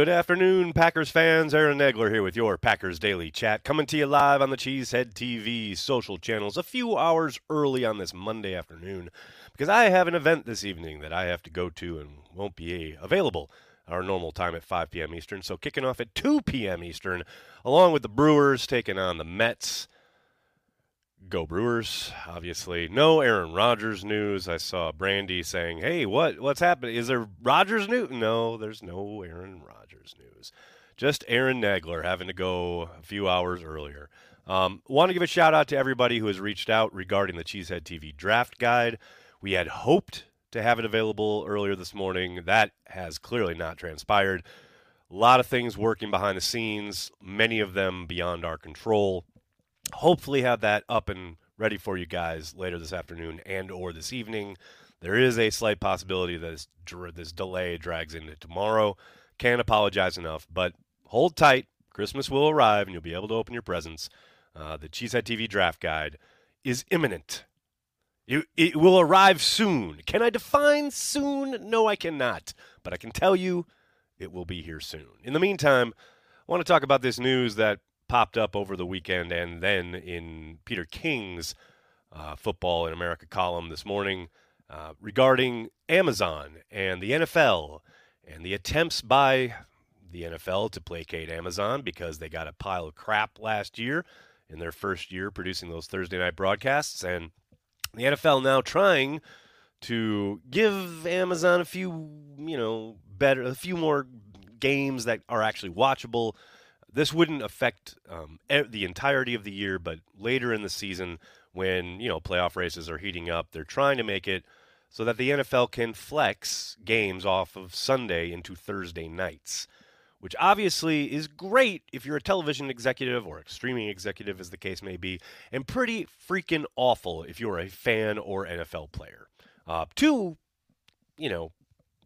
Good afternoon, Packers fans. Aaron Nagler here with your Packers Daily Chat, coming to you live on the Cheesehead TV social channels a few hours early on this Monday afternoon because I have an event this evening that I have to go to and won't be available our normal time at 5 p.m. Eastern. So kicking off at 2 p.m. Eastern, along with the Brewers taking on the Mets. Go Brewers, obviously. No Aaron Rodgers news. I saw Brandy saying, "Hey, what what's happening? Is there Rodgers news?" No, there's no Aaron Rodgers news. Just Aaron Nagler having to go a few hours earlier. Um, Want to give a shout out to everybody who has reached out regarding the Cheesehead TV draft guide. We had hoped to have it available earlier this morning. That has clearly not transpired. A lot of things working behind the scenes, many of them beyond our control hopefully have that up and ready for you guys later this afternoon and or this evening. There is a slight possibility that this, this delay drags into tomorrow. Can't apologize enough, but hold tight. Christmas will arrive and you'll be able to open your presents. Uh, the Cheesehead TV draft guide is imminent. It, it will arrive soon. Can I define soon? No, I cannot. But I can tell you it will be here soon. In the meantime, I want to talk about this news that popped up over the weekend and then in Peter King's uh, Football in America column this morning uh, regarding Amazon and the NFL and the attempts by the NFL to placate Amazon because they got a pile of crap last year in their first year producing those Thursday night broadcasts. And the NFL now trying to give Amazon a few, you know, better, a few more games that are actually watchable this wouldn't affect um, the entirety of the year, but later in the season, when you know playoff races are heating up, they're trying to make it so that the NFL can flex games off of Sunday into Thursday nights, which obviously is great if you're a television executive or a streaming executive, as the case may be, and pretty freaking awful if you're a fan or NFL player. Uh, two, you know,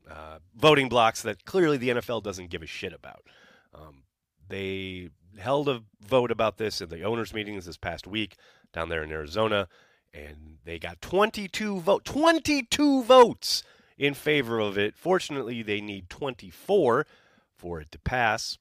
uh, voting blocks that clearly the NFL doesn't give a shit about. Um, they held a vote about this at the owners' meetings this past week down there in Arizona, and they got 22 vote 22 votes in favor of it. Fortunately, they need 24 for it to pass.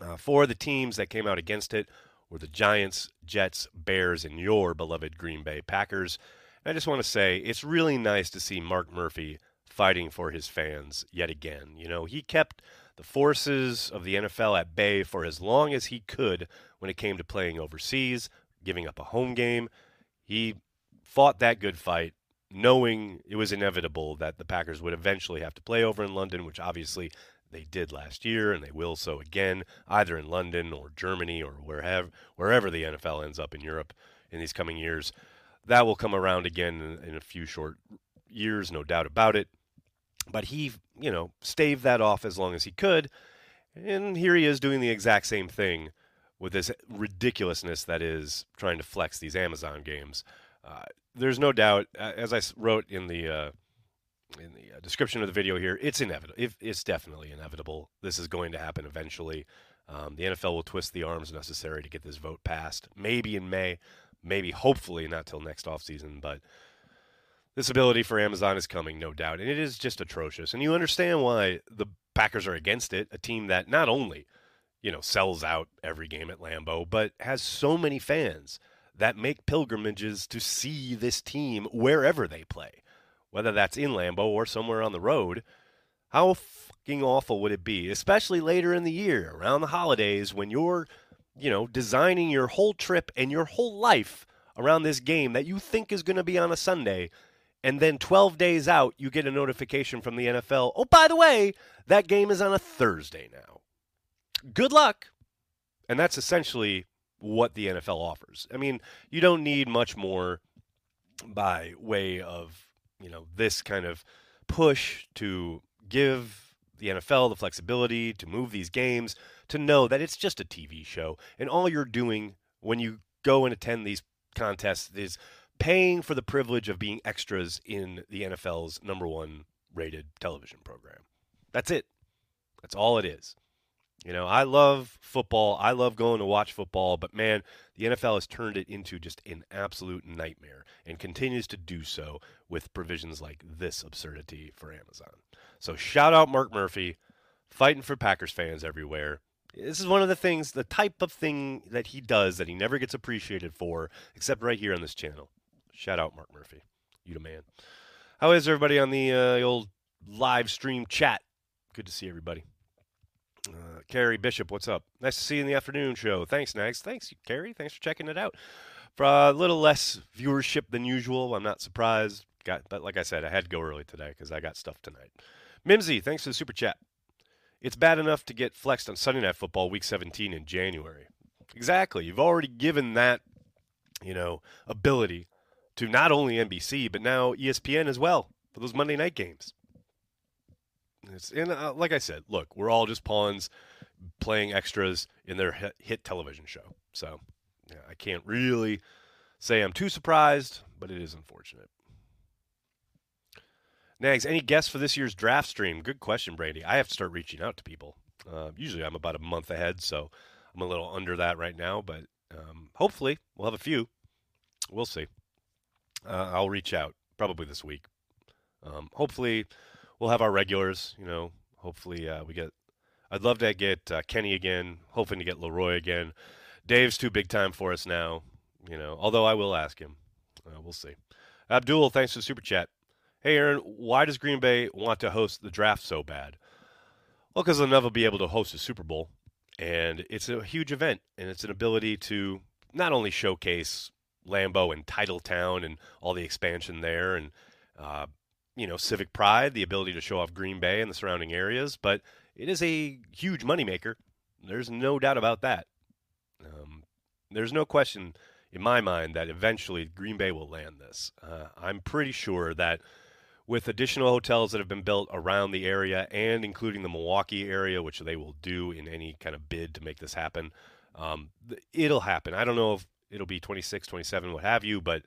Uh, four of the teams that came out against it were the Giants, Jets, Bears, and your beloved Green Bay Packers. And I just want to say it's really nice to see Mark Murphy fighting for his fans yet again. You know, he kept the forces of the NFL at bay for as long as he could when it came to playing overseas, giving up a home game. He fought that good fight, knowing it was inevitable that the Packers would eventually have to play over in London, which obviously they did last year, and they will so again, either in London or Germany or wherever wherever the NFL ends up in Europe in these coming years. That will come around again in, in a few short years, no doubt about it. But he, you know, staved that off as long as he could. And here he is doing the exact same thing with this ridiculousness that is trying to flex these Amazon games. Uh, there's no doubt, as I wrote in the uh, in the uh, description of the video here, it's inevitable. It's definitely inevitable. This is going to happen eventually. Um, the NFL will twist the arms necessary to get this vote passed. Maybe in May, maybe hopefully not till next offseason, but this ability for Amazon is coming, no doubt, and it is just atrocious. And you understand why the Packers are against it, a team that not only, you know, sells out every game at Lambeau, but has so many fans that make pilgrimages to see this team wherever they play, whether that's in Lambeau or somewhere on the road. How fucking awful would it be, especially later in the year, around the holidays, when you're, you know, designing your whole trip and your whole life around this game that you think is going to be on a Sunday and then 12 days out, you get a notification from the NFL oh, by the way, that game is on a Thursday now. Good luck. And that's essentially what the NFL offers. I mean, you don't need much more by way of, you know, this kind of push to give the NFL the flexibility to move these games, to know that it's just a TV show. And all you're doing when you go and attend these contests is paying for the privilege of being extras in the NFL's number one rated television program. That's it. That's all it is. You know, I love football. I love going to watch football, but man, the NFL has turned it into just an absolute nightmare and continues to do so with provisions like this absurdity for Amazon. So shout out Mark Murphy fighting for Packers fans everywhere. This is one of the things, the type of thing that he does that he never gets appreciated for, except right here on this channel. Shout out Mark Murphy. You the man. How is everybody on the uh, old live stream chat? Good to see everybody. Uh, Carrie Bishop, what's up? Nice to see you in the afternoon show. Thanks, Nags. Thanks, Carrie. Thanks for checking it out. For a little less viewership than usual, I'm not surprised. Got, but like I said, I had to go early today because I got stuff tonight. Mimsy, thanks for the super chat. It's bad enough to get flexed on Sunday Night Football Week 17 in January. Exactly. You've already given that, you know, ability to not only NBC but now ESPN as well for those Monday night games. It's, and uh, like I said, look, we're all just pawns playing extras in their hit television show. So yeah, I can't really say I'm too surprised, but it is unfortunate. Nags, any guests for this year's draft stream? Good question, Brandy. I have to start reaching out to people. Uh, usually I'm about a month ahead, so I'm a little under that right now, but um, hopefully we'll have a few. We'll see. Uh, I'll reach out probably this week. Um, hopefully we'll have our regulars. You know, hopefully uh, we get. I'd love to get uh, Kenny again. Hoping to get Leroy again. Dave's too big time for us now. You know, although I will ask him. Uh, we'll see. Abdul, thanks for the super chat. Hey, Aaron, why does Green Bay want to host the draft so bad? Well, because they'll never be able to host a Super Bowl, and it's a huge event, and it's an ability to not only showcase Lambeau and Titletown and all the expansion there, and uh, you know, civic pride, the ability to show off Green Bay and the surrounding areas, but it is a huge moneymaker. There's no doubt about that. Um, there's no question in my mind that eventually Green Bay will land this. Uh, I'm pretty sure that with additional hotels that have been built around the area and including the Milwaukee area, which they will do in any kind of bid to make this happen, um, it'll happen. I don't know if it'll be 26, 27, what have you, but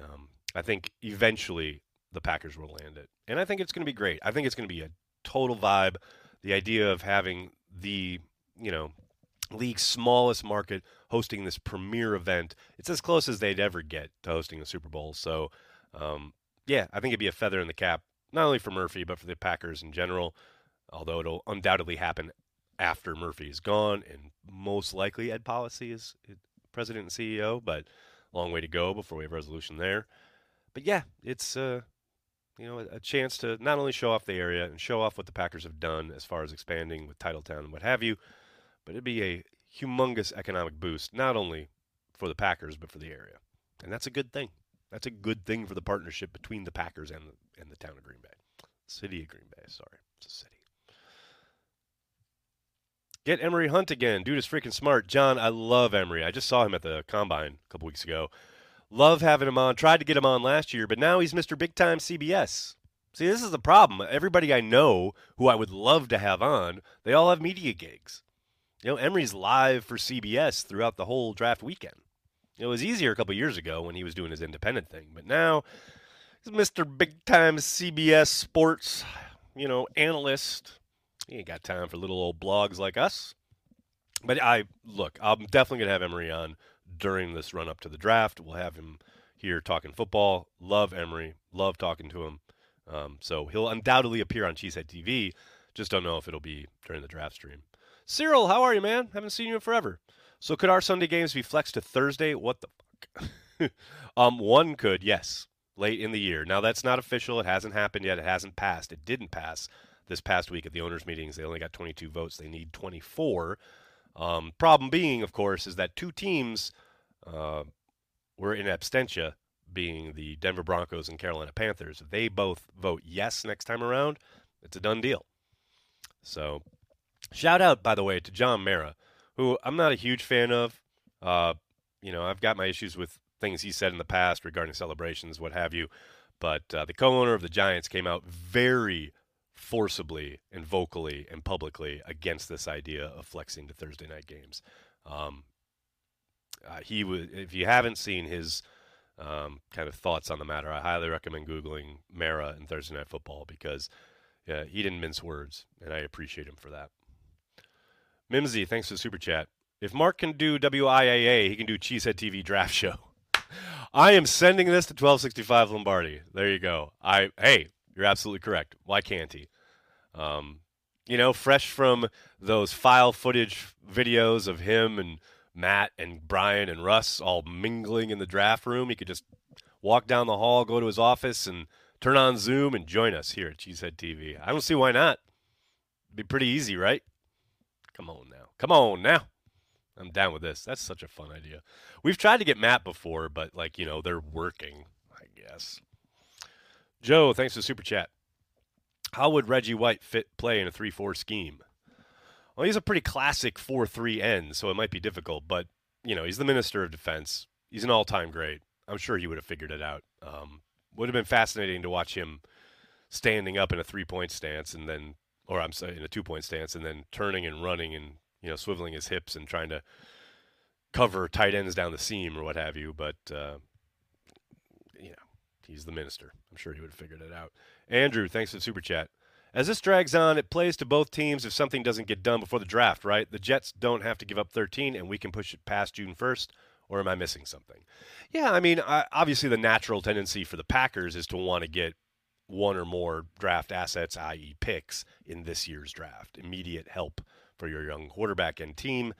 um, I think eventually the Packers will land it. And I think it's going to be great. I think it's going to be a total vibe. The idea of having the, you know, league's smallest market hosting this premier event, it's as close as they'd ever get to hosting a Super Bowl. So, um, yeah, I think it'd be a feather in the cap, not only for Murphy, but for the Packers in general, although it'll undoubtedly happen after Murphy is gone and most likely Ed Policy is president and CEO, but long way to go before we have resolution there. But yeah, it's uh, you know, a, chance to not only show off the area and show off what the Packers have done as far as expanding with Titletown and what have you, but it'd be a humongous economic boost, not only for the Packers, but for the area. And that's a good thing. That's a good thing for the partnership between the Packers and the, and the town of Green Bay. City of Green Bay, sorry. It's a city. Get Emory Hunt again. Dude is freaking smart. John, I love Emory. I just saw him at the combine a couple weeks ago. Love having him on. Tried to get him on last year, but now he's Mr. Big Time CBS. See, this is the problem. Everybody I know who I would love to have on, they all have media gigs. You know, Emory's live for CBS throughout the whole draft weekend. It was easier a couple years ago when he was doing his independent thing, but now he's Mr. Big Time CBS Sports, you know, analyst. He ain't got time for little old blogs like us. But I look, I'm definitely gonna have Emory on during this run up to the draft. We'll have him here talking football. Love Emory. Love talking to him. Um, so he'll undoubtedly appear on Cheesehead TV. Just don't know if it'll be during the draft stream. Cyril, how are you, man? Haven't seen you in forever. So could our Sunday games be flexed to Thursday? What the fuck? um, one could, yes, late in the year. Now that's not official. It hasn't happened yet. It hasn't passed. It didn't pass this past week at the owners' meetings. They only got 22 votes. They need 24. Um, problem being, of course, is that two teams uh, were in abstention, being the Denver Broncos and Carolina Panthers. If they both vote yes next time around, it's a done deal. So, shout out, by the way, to John Mara, who I'm not a huge fan of. Uh, you know, I've got my issues with things he said in the past regarding celebrations, what have you. But uh, the co owner of the Giants came out very forcibly and vocally and publicly against this idea of flexing to Thursday night games. Um, uh, he would, if you haven't seen his um, kind of thoughts on the matter, I highly recommend googling Mara and Thursday Night Football because uh, he didn't mince words, and I appreciate him for that. Mimsy, thanks for the super chat. If Mark can do WIAA, he can do Cheesehead TV Draft Show. I am sending this to 1265 Lombardi. There you go. I hey, you're absolutely correct. Why can't he? Um, You know, fresh from those file footage videos of him and Matt and Brian and Russ all mingling in the draft room. He could just walk down the hall, go to his office, and turn on Zoom and join us here at Cheesehead TV. I don't see why not. It'd be pretty easy, right? Come on now. Come on now. I'm down with this. That's such a fun idea. We've tried to get Matt before, but like, you know, they're working, I guess. Joe, thanks for the super chat. How would Reggie White fit play in a 3 4 scheme? Well, he's a pretty classic 4 3 end, so it might be difficult, but, you know, he's the minister of defense. He's an all time great. I'm sure he would have figured it out. Um, would have been fascinating to watch him standing up in a three point stance and then, or I'm sorry, in a two point stance and then turning and running and, you know, swiveling his hips and trying to cover tight ends down the seam or what have you. But, uh, you know, he's the minister. I'm sure he would have figured it out. Andrew, thanks for the super chat. As this drags on, it plays to both teams if something doesn't get done before the draft, right? The Jets don't have to give up 13, and we can push it past June 1st, or am I missing something? Yeah, I mean, obviously, the natural tendency for the Packers is to want to get one or more draft assets, i.e., picks, in this year's draft. Immediate help for your young quarterback and team.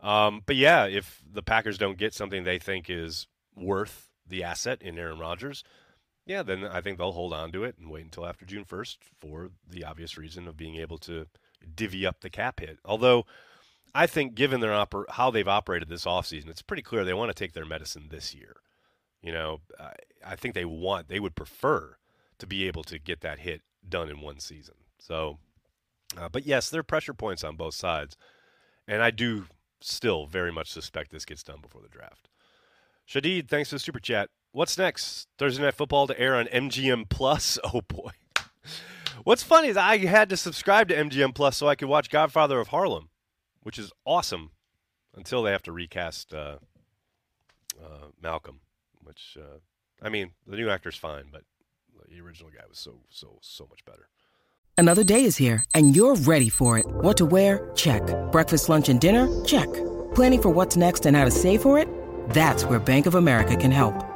Um, but yeah, if the Packers don't get something they think is worth the asset in Aaron Rodgers, yeah, then I think they'll hold on to it and wait until after June 1st for the obvious reason of being able to divvy up the cap hit. Although I think given their oper- how they've operated this offseason, it's pretty clear they want to take their medicine this year. You know, I, I think they want they would prefer to be able to get that hit done in one season. So, uh, but yes, there are pressure points on both sides, and I do still very much suspect this gets done before the draft. Shadid, thanks for the super chat. What's next? Thursday Night Football to air on MGM Plus. Oh boy. What's funny is I had to subscribe to MGM Plus so I could watch Godfather of Harlem, which is awesome, until they have to recast uh, uh, Malcolm. Which uh, I mean, the new actor's fine, but the original guy was so so so much better. Another day is here, and you're ready for it. What to wear? Check. Breakfast, lunch, and dinner? Check. Planning for what's next and how to save for it? That's where Bank of America can help.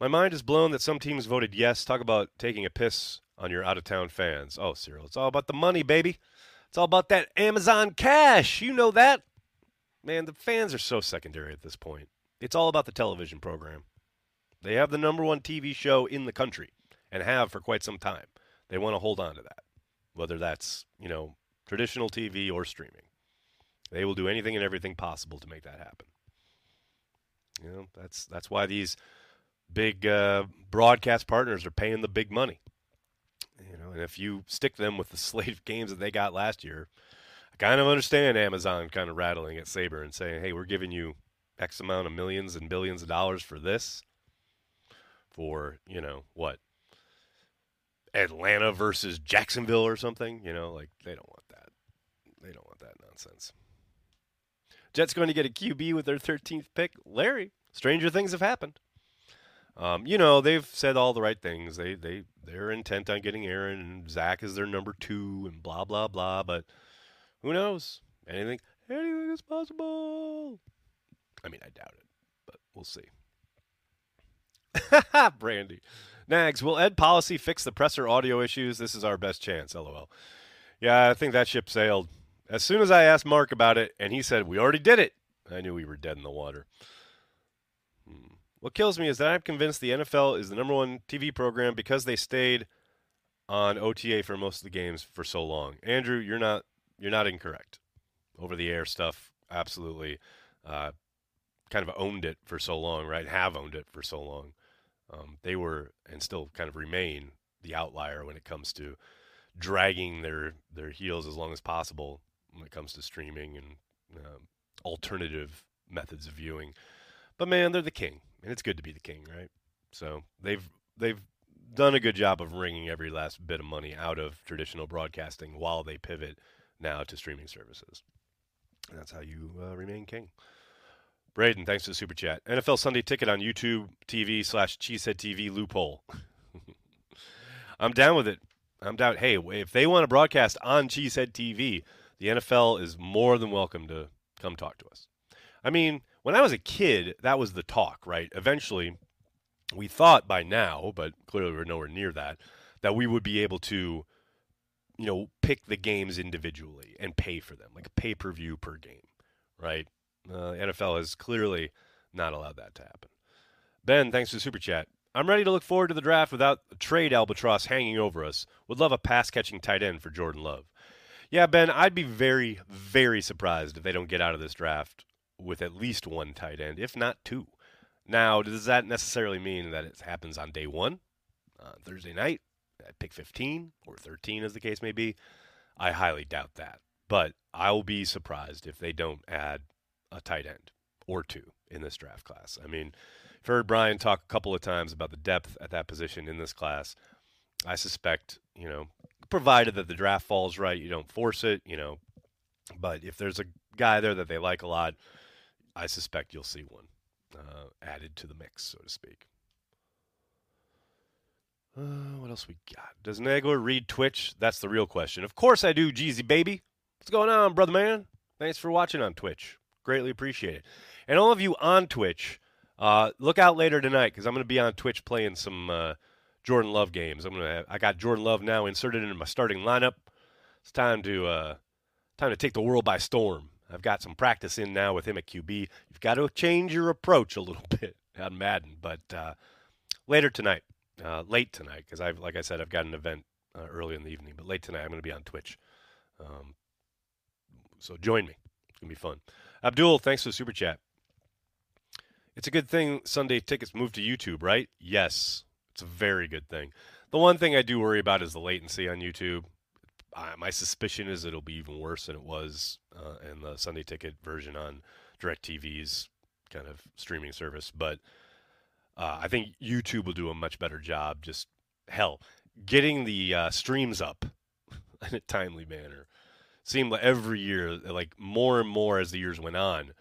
My mind is blown that some teams voted yes. Talk about taking a piss on your out of town fans. Oh, Cyril, it's all about the money, baby. It's all about that Amazon cash. You know that. Man, the fans are so secondary at this point. It's all about the television program. They have the number one TV show in the country and have for quite some time. They want to hold on to that, whether that's, you know, traditional TV or streaming. They will do anything and everything possible to make that happen. You know, that's that's why these big uh, broadcast partners are paying the big money. You know, and if you stick them with the slate of games that they got last year, I kind of understand Amazon kind of rattling at Saber and saying, "Hey, we're giving you X amount of millions and billions of dollars for this." For you know what, Atlanta versus Jacksonville or something. You know, like they don't want that. They don't want that nonsense. Jets going to get a QB with their 13th pick. Larry, stranger things have happened. Um, you know, they've said all the right things. They they they're intent on getting Aaron and Zach is their number two and blah blah blah. But who knows? Anything anything is possible. I mean, I doubt it, but we'll see. Brandy. Nags, will Ed Policy fix the presser audio issues? This is our best chance, lol. Yeah, I think that ship sailed. As soon as I asked Mark about it, and he said, We already did it, I knew we were dead in the water. What kills me is that I'm convinced the NFL is the number one TV program because they stayed on OTA for most of the games for so long. Andrew, you're not you're not incorrect. Over the air stuff, absolutely, uh, kind of owned it for so long, right? Have owned it for so long. Um, they were and still kind of remain the outlier when it comes to dragging their their heels as long as possible when it comes to streaming and um, alternative methods of viewing. But man, they're the king, and it's good to be the king, right? So they've they've done a good job of wringing every last bit of money out of traditional broadcasting while they pivot now to streaming services. And that's how you uh, remain king. Braden, thanks for the super chat. NFL Sunday Ticket on YouTube TV slash Cheesehead TV loophole. I'm down with it. I'm down. Hey, if they want to broadcast on Cheesehead TV, the NFL is more than welcome to come talk to us. I mean, when I was a kid, that was the talk, right? Eventually, we thought by now, but clearly we're nowhere near that, that we would be able to, you know, pick the games individually and pay for them, like pay per view per game, right? Uh, NFL has clearly not allowed that to happen. Ben, thanks for the super chat. I'm ready to look forward to the draft without trade albatross hanging over us. Would love a pass catching tight end for Jordan Love. Yeah, Ben, I'd be very, very surprised if they don't get out of this draft with at least one tight end, if not two. Now, does that necessarily mean that it happens on day one, uh, Thursday night, at pick 15 or 13, as the case may be? I highly doubt that. But I will be surprised if they don't add a tight end or two in this draft class. I mean, I've heard Brian talk a couple of times about the depth at that position in this class. I suspect, you know, provided that the draft falls right, you don't force it, you know. But if there's a guy there that they like a lot, I suspect you'll see one uh, added to the mix, so to speak. Uh, what else we got? Does Nagler read Twitch? That's the real question. Of course I do, Jeezy baby. What's going on, brother man? Thanks for watching on Twitch. Greatly appreciate it. And all of you on Twitch, uh, look out later tonight because I'm going to be on Twitch playing some uh, Jordan Love games. I'm gonna. I got Jordan Love now inserted into my starting lineup. It's time to uh, time to take the world by storm. I've got some practice in now with him at QB. You've got to change your approach a little bit on Madden, but uh, later tonight, uh, late tonight, because I've like I said, I've got an event uh, early in the evening, but late tonight I'm going to be on Twitch. Um, so join me. It's going to be fun. Abdul, thanks for the super chat. It's a good thing Sunday tickets moved to YouTube, right? Yes, it's a very good thing. The one thing I do worry about is the latency on YouTube. My suspicion is it'll be even worse than it was uh, in the Sunday ticket version on DirecTV's kind of streaming service. But uh, I think YouTube will do a much better job. Just hell, getting the uh, streams up in a timely manner seemed like every year, like more and more as the years went on,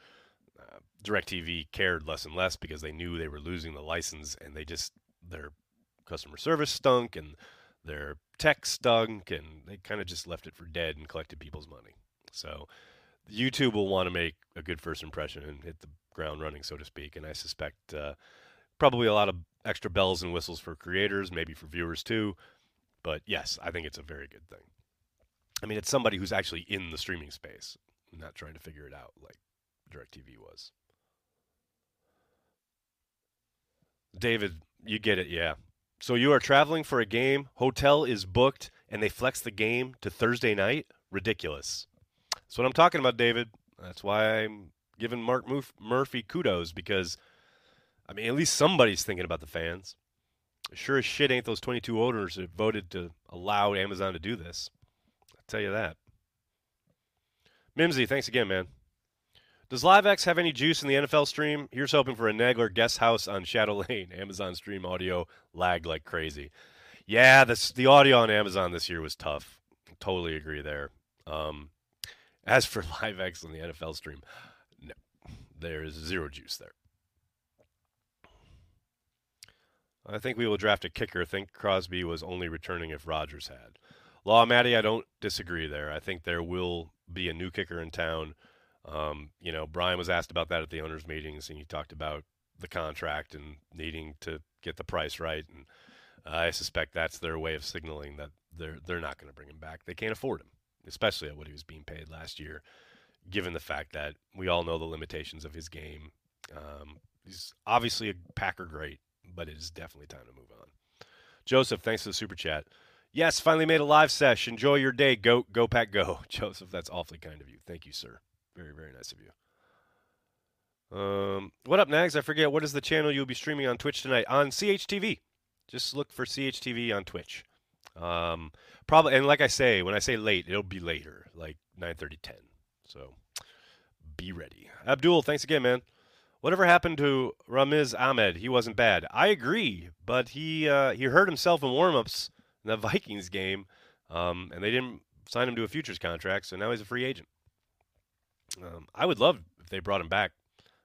uh, DirecTV cared less and less because they knew they were losing the license and they just their customer service stunk and their tech stunk and they kind of just left it for dead and collected people's money. So YouTube will want to make a good first impression and hit the ground running, so to speak. And I suspect uh, probably a lot of extra bells and whistles for creators, maybe for viewers too. But yes, I think it's a very good thing. I mean, it's somebody who's actually in the streaming space, not trying to figure it out like DirecTV was. David, you get it, yeah. So you are traveling for a game, hotel is booked, and they flex the game to Thursday night? Ridiculous. That's what I'm talking about, David. That's why I'm giving Mark Murphy kudos because, I mean, at least somebody's thinking about the fans. Sure as shit ain't those 22 owners that voted to allow Amazon to do this I'll tell you that. Mimsy, thanks again, man. Does LiveX have any juice in the NFL stream? Here's hoping for a Nagler guest house on Shadow Lane. Amazon stream audio lagged like crazy. Yeah, this, the audio on Amazon this year was tough. Totally agree there. Um, as for LiveX on the NFL stream, no, there is zero juice there. I think we will draft a kicker. I think Crosby was only returning if Rodgers had. Law, Maddie, I don't disagree there. I think there will be a new kicker in town. Um, you know, Brian was asked about that at the owners' meetings, and he talked about the contract and needing to get the price right. And I suspect that's their way of signaling that they're they're not going to bring him back. They can't afford him, especially at what he was being paid last year. Given the fact that we all know the limitations of his game, um, he's obviously a Packer great, but it is definitely time to move on. Joseph, thanks for the super chat. Yes, finally made a live sesh. Enjoy your day. Go, go, pack, go. Joseph, that's awfully kind of you. Thank you, sir. Very, very nice of you. Um, what up, Nags? I forget what is the channel you'll be streaming on Twitch tonight on CHTV. Just look for CHTV on Twitch. Um, probably, and like I say, when I say late, it'll be later, like 9:30, 10. So be ready. Abdul, thanks again, man. Whatever happened to Ramiz Ahmed? He wasn't bad. I agree, but he uh, he hurt himself in warmups in the Vikings game, um, and they didn't sign him to a futures contract, so now he's a free agent. Um, I would love if they brought him back.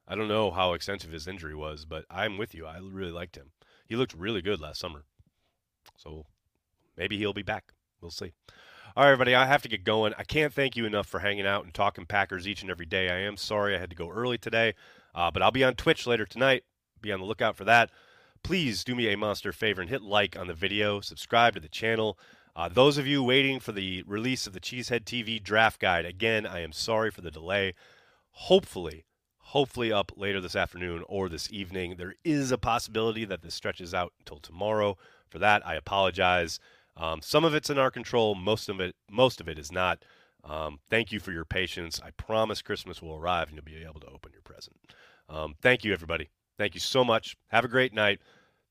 I don't know how extensive his injury was, but I'm with you. I really liked him. He looked really good last summer. So maybe he'll be back. We'll see. All right, everybody, I have to get going. I can't thank you enough for hanging out and talking Packers each and every day. I am sorry I had to go early today, uh, but I'll be on Twitch later tonight. Be on the lookout for that. Please do me a monster favor and hit like on the video, subscribe to the channel. Uh, those of you waiting for the release of the Cheesehead TV draft guide, again, I am sorry for the delay. Hopefully, hopefully up later this afternoon or this evening. There is a possibility that this stretches out until tomorrow. For that, I apologize. Um, some of it's in our control. Most of it, most of it is not. Um, thank you for your patience. I promise Christmas will arrive and you'll be able to open your present. Um, thank you, everybody. Thank you so much. Have a great night.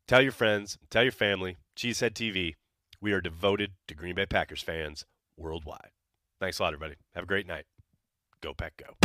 Tell your friends, tell your family. Cheesehead TV. We are devoted to Green Bay Packers fans worldwide. Thanks a lot, everybody. Have a great night. Go Pack Go.